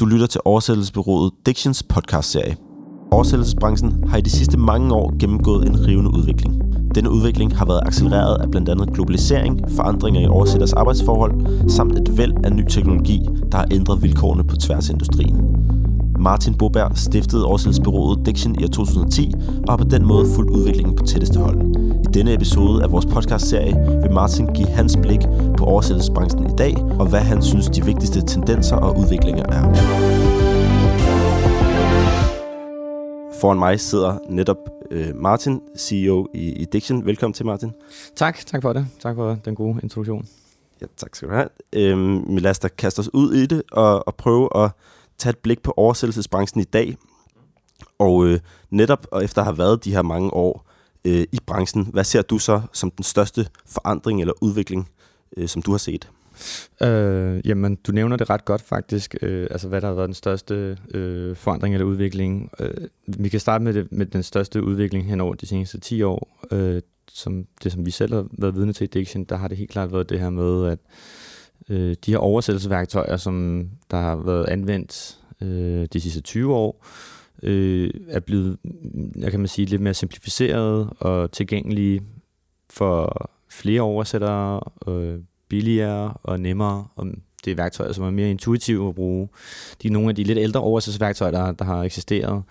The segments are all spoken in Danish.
Du lytter til oversættelsesbyrået Dictions podcastserie. Oversættelsesbranchen har i de sidste mange år gennemgået en rivende udvikling. Denne udvikling har været accelereret af blandt andet globalisering, forandringer i oversætters arbejdsforhold, samt et væld af ny teknologi, der har ændret vilkårene på tværs af industrien. Martin Boberg stiftede oversættelsesbyrået Diction i år 2010 og har på den måde fulgt udviklingen på tætteste hold. I denne episode af vores podcastserie vil Martin give hans blik på oversættelsesbranchen i dag, og hvad han synes de vigtigste tendenser og udviklinger er. Foran mig sidder netop øh, Martin, CEO i, i Diction. Velkommen til, Martin. Tak, tak for det. Tak for den gode introduktion. Ja, tak skal du have. Øhm, lad os da kaste os ud i det og, og prøve at tage et blik på oversættelsesbranchen i dag. Og øh, netop og efter at have været de her mange år øh, i branchen, hvad ser du så som den største forandring eller udvikling, øh, som du har set? Øh, jamen, du nævner det ret godt faktisk, øh, altså hvad der har været den største øh, forandring eller udvikling. Øh, vi kan starte med, det, med den største udvikling hen over de seneste 10 år. Øh, som det, som vi selv har været vidne til i Diction, der har det helt klart været det her med, at øh, de her oversættelsesværktøjer, som der har været anvendt øh, de sidste 20 år, øh, er blevet, jeg kan man sige, lidt mere simplificeret og tilgængelige for flere oversættere, øh, billigere og nemmere. Og det er værktøjer, som er mere intuitive at bruge. De er nogle af de lidt ældre oversættelsesværktøjer, der, der har eksisteret.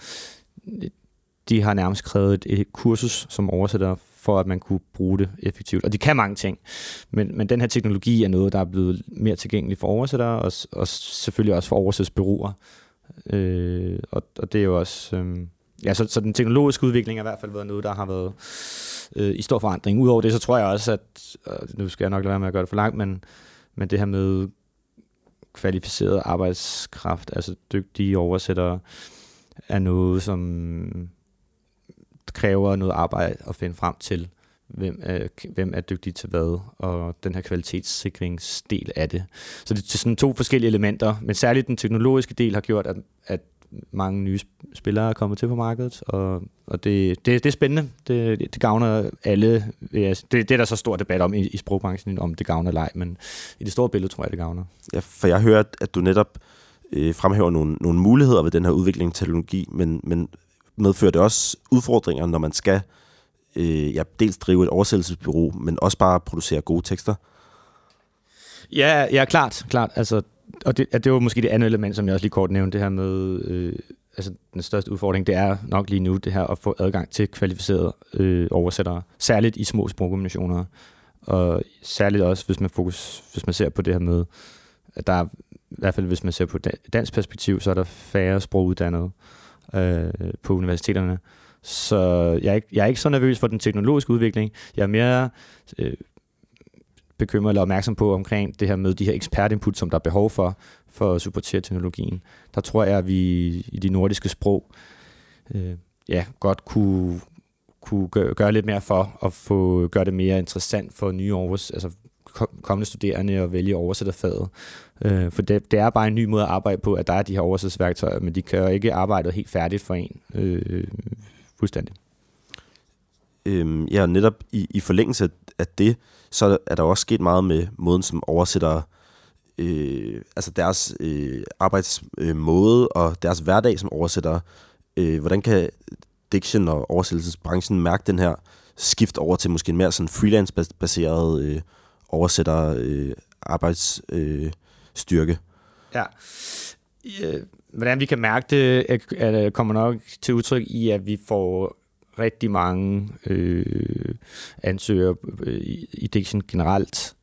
De har nærmest krævet et, et kursus som oversætter for at man kunne bruge det effektivt. Og de kan mange ting, men, men den her teknologi er noget, der er blevet mere tilgængelig for oversættere, og, og selvfølgelig også for oversættelsesbyråer. Øh, og, og det er jo også... Øh, ja, så, så den teknologiske udvikling har i hvert fald været noget, der har været øh, i stor forandring. Udover det, så tror jeg også, at... nu skal jeg nok lade være med at gøre det for langt, men, men det her med kvalificeret arbejdskraft, altså dygtige oversættere, er noget, som kræver noget arbejde at finde frem til, hvem er, hvem er dygtig til hvad, og den her kvalitetssikringsdel af det. Så det er sådan to forskellige elementer, men særligt den teknologiske del har gjort, at, at mange nye spillere er kommet til på markedet, og, og det, det, det er spændende. Det, det gavner alle. Det, det er der så stor debat om i, i sprogbranchen, om det gavner leg, men i det store billede tror jeg, det gavner. Ja, for jeg hører, at du netop øh, fremhæver nogle, nogle muligheder ved den her udvikling af teknologi, men, men medfører det også udfordringer, når man skal øh, ja, dels drive et oversættelsesbyrå, men også bare producere gode tekster? Ja, ja klart. klart. Altså, og det, det var måske det andet element, som jeg også lige kort nævnte, det her med, øh, altså den største udfordring, det er nok lige nu det her at få adgang til kvalificerede øh, oversættere, særligt i små sprogkombinationer, og særligt også, hvis man, fokus, hvis man ser på det her med, at der er, i hvert fald hvis man ser på dansk perspektiv, så er der færre sproguddannede, øh, Øh, på universiteterne. Så jeg er, ikke, jeg er ikke så nervøs for den teknologiske udvikling. Jeg er mere øh, bekymret eller opmærksom på omkring det her med de her ekspertinput, som der er behov for, for at supportere teknologien. Der tror jeg, at vi i de nordiske sprog øh, ja, godt kunne, kunne gøre, gøre lidt mere for at få gøre det mere interessant for nye års, altså kommende studerende at vælge oversætterfaget. Øh, for det, det er bare en ny måde at arbejde på, at der er de her oversættelsesværktøjer, men de kan jo ikke arbejde helt færdigt for en øh, fuldstændig. Øhm, ja, netop i, i forlængelse af det, så er der også sket meget med måden, som oversætter øh, altså deres øh, arbejdsmåde og deres hverdag som oversætter. Øh, hvordan kan Diction og oversættelsesbranchen mærke den her skift over til måske en mere sådan freelance-baseret øh, oversætter øh, arbejdsstyrke? Øh, ja. Øh, hvordan vi kan mærke det, er, kommer nok til udtryk i, at vi får rigtig mange øh, ansøgere øh, i, i Diction generelt,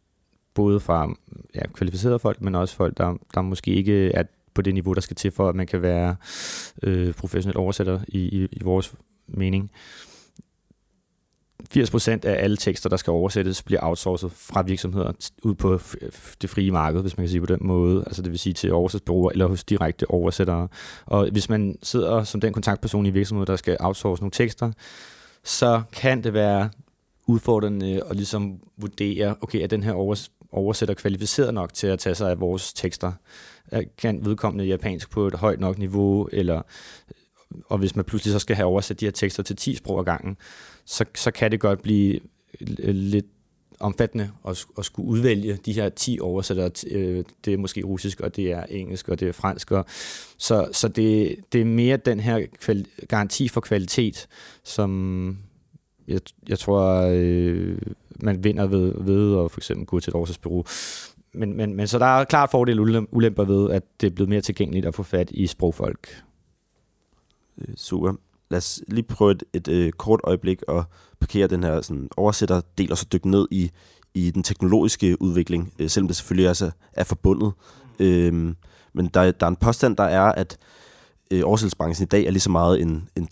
både fra ja, kvalificerede folk, men også folk, der, der måske ikke er på det niveau, der skal til for, at man kan være øh, professionel oversætter i, i, i vores mening. Øh, 80% af alle tekster, der skal oversættes, bliver outsourcet fra virksomheder ud på det frie marked, hvis man kan sige på den måde. Altså det vil sige til oversættelsesbureauer eller hos direkte oversættere. Og hvis man sidder som den kontaktperson i virksomheden, der skal outsource nogle tekster, så kan det være udfordrende at ligesom vurdere, okay, er den her oversætter kvalificeret nok til at tage sig af vores tekster? Kan vedkommende japansk på et højt nok niveau, eller og hvis man pludselig så skal have oversat de her tekster til 10 sprog ad gangen, så, så kan det godt blive lidt omfattende at, at skulle udvælge de her 10 oversættere. Øh, det er måske russisk, og det er engelsk, og det er fransk. Og, så så det, det er mere den her garanti for kvalitet, som jeg, jeg tror, øh, man vinder ved, ved at for eksempel gå til et oversættelsesbureau. Men, men, men så der er klart fordele og ulemper ved, at det er blevet mere tilgængeligt at få fat i sprogfolk. Øh, super. Lad os lige prøve et, et, øh, kort øjeblik og parkere den her sådan, oversætterdel, og så dykke ned i, i den teknologiske udvikling, øh, selvom det selvfølgelig også er forbundet. Mm. Men der, der er en påstand, der er, at øh, oversættelsesbranchen i dag er lige så meget en, en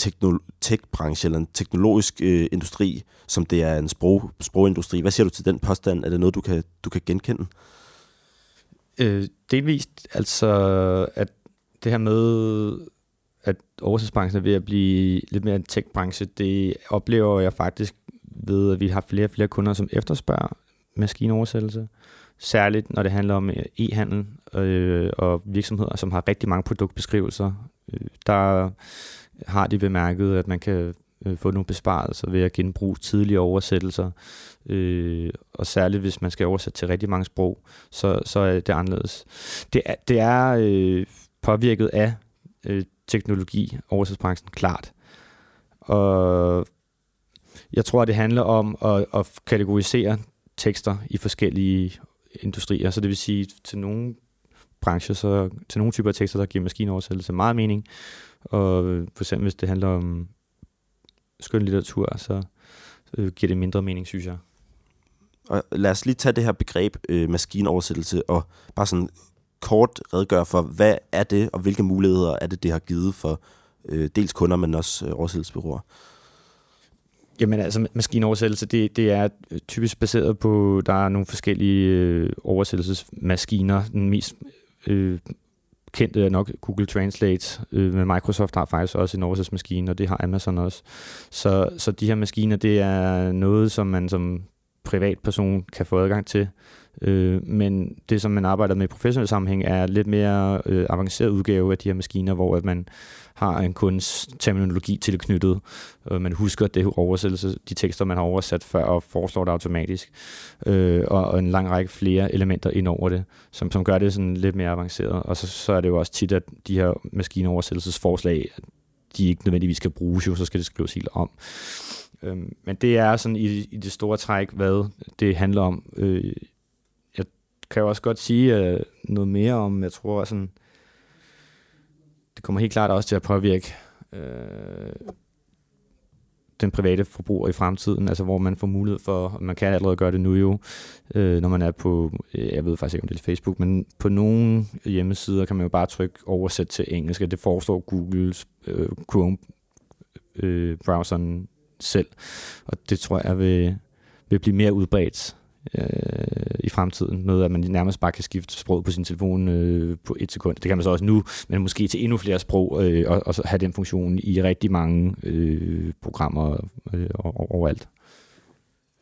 tech-branche eller en teknologisk øh, industri, som det er en sprog, sprogindustri. Hvad siger du til den påstand? Er det noget, du kan, du kan genkende? Øh, delvist, altså at det her med, at oversættelsesbranchen er ved at blive lidt mere en tech-branche, det oplever jeg faktisk ved, at vi har flere og flere kunder, som efterspørger maskinoversættelse. Særligt når det handler om øh, e-handel øh, og virksomheder, som har rigtig mange produktbeskrivelser. Øh, der har de bemærket, at man kan øh, få nogle besparelser ved at genbruge tidlige oversættelser. Øh, og særligt hvis man skal oversætte til rigtig mange sprog, så, så er det anderledes. Det er, det er øh, påvirket af øh, teknologi, oversættelsesbranchen, klart. Og jeg tror, det handler om at, at kategorisere tekster i forskellige industrier. Så det vil sige, til nogle brancher, så til nogle typer af tekster, der giver maskinoversættelse meget mening. Og for eksempel, hvis det handler om skøn litteratur, så så giver det mindre mening, synes jeg. Og lad os lige tage det her begreb øh, maskinoversættelse og bare sådan kort redegøre for, hvad er det, og hvilke muligheder er det, det har givet for øh, dels kunder, men også øh, oversættelsesbyråer? Jamen altså, maskinoversættelse, det, det er øh, typisk baseret på, der er nogle forskellige øh, oversættelsesmaskiner. Den mest øh, kendte er nok Google Translate, øh, men Microsoft har faktisk også en oversættelsesmaskine, og det har Amazon også. Så, så de her maskiner, det er noget, som man som privatperson kan få adgang til. Øh, men det, som man arbejder med i professionel sammenhæng, er lidt mere øh, avanceret udgave af de her maskiner, hvor at man har en kunds terminologi tilknyttet. Øh, man husker det oversættelse, de tekster, man har oversat før, og foreslår det automatisk. Øh, og, og en lang række flere elementer ind over det, som, som gør det sådan lidt mere avanceret. Og så, så er det jo også tit, at de her maskinoversættelsesforslag, de ikke nødvendigvis skal bruges, jo, så skal det skrives helt om. Øhm, men det er sådan i, i det store træk, hvad det handler om. Øh, jeg kan jo også godt sige øh, noget mere om, jeg tror sådan, det kommer helt klart også til at påvirke øh, den private forbruger i fremtiden, altså hvor man får mulighed for, man kan allerede gøre det nu jo, øh, når man er på, øh, jeg ved faktisk ikke om det er Facebook, men på nogle hjemmesider kan man jo bare trykke oversæt til engelsk, og det forestår Googles øh, Chrome øh, browseren selv. Og det tror jeg vil, vil blive mere udbredt øh, i fremtiden, med at man nærmest bare kan skifte sprog på sin telefon øh, på et sekund. Det kan man så også nu, men måske til endnu flere sprog, øh, og, og så have den funktion i rigtig mange øh, programmer øh, overalt.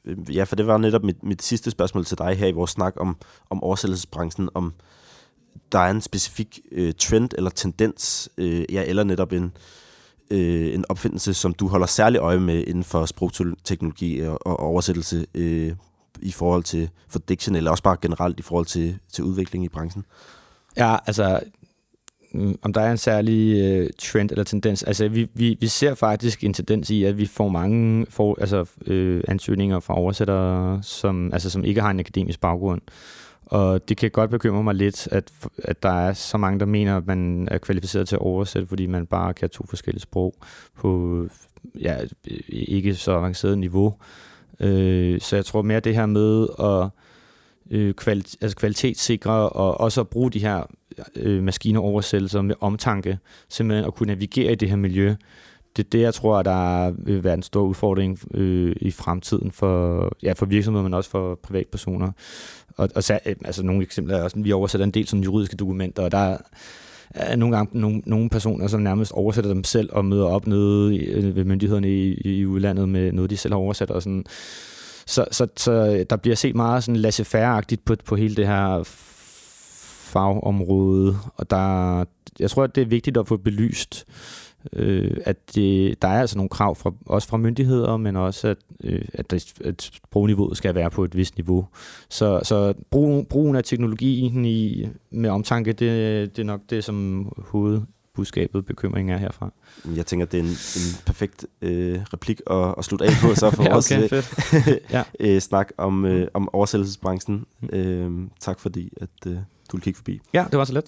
Øhm, ja, for det var netop mit, mit sidste spørgsmål til dig her i vores snak om, om oversættelsesbranchen, om der er en specifik øh, trend eller tendens, øh, ja, eller netop en, øh, Øh, en opfindelse, som du holder særlig øje med inden for sprogteknologi og, og oversættelse øh, i forhold til for diction, eller også bare generelt i forhold til, til udvikling i branchen? Ja, altså mm, om der er en særlig øh, trend eller tendens. Altså, vi, vi, vi ser faktisk en tendens i, at vi får mange for, altså, øh, ansøgninger fra oversættere, som, altså, som ikke har en akademisk baggrund. Og det kan godt bekymre mig lidt, at, at der er så mange, der mener, at man er kvalificeret til at oversætte, fordi man bare kan to forskellige sprog på ja, ikke så avanceret niveau. Øh, så jeg tror mere det her med at øh, altså kvalitetssikre og også at bruge de her øh, maskinoversættelser med omtanke, simpelthen at kunne navigere i det her miljø, det er det, jeg tror, der vil være en stor udfordring øh, i fremtiden for, ja, for virksomheder, men også for privatpersoner. Og, og øh, altså nogle eksempler er også, vi oversætter en del sådan juridiske dokumenter, og der er nogle gange nogle, nogle personer, som nærmest oversætter dem selv og møder op nede øh, ved myndighederne i, i udlandet med noget, de selv har oversat. Og sådan. Så, så, så øh, der bliver set meget sådan laissez-faire-agtigt på, på hele det her fagområde, og der, jeg tror, at det er vigtigt at få belyst, øh, at det, der er altså nogle krav fra, også fra myndigheder, men også at, øh, at, det, at sprogniveauet skal være på et vist niveau. Så, så brug, brugen af teknologien i, med omtanke, det, det er nok det, som hovedbudskabet bekymring er herfra. Jeg tænker, det er en, en perfekt øh, replik at, at slutte af på, så for ja, okay, vores ja. øh, snak om, øh, om oversættelsesbranchen. Mm. Øh, tak fordi, at øh, du vil kigge forbi. Ja, det var så let.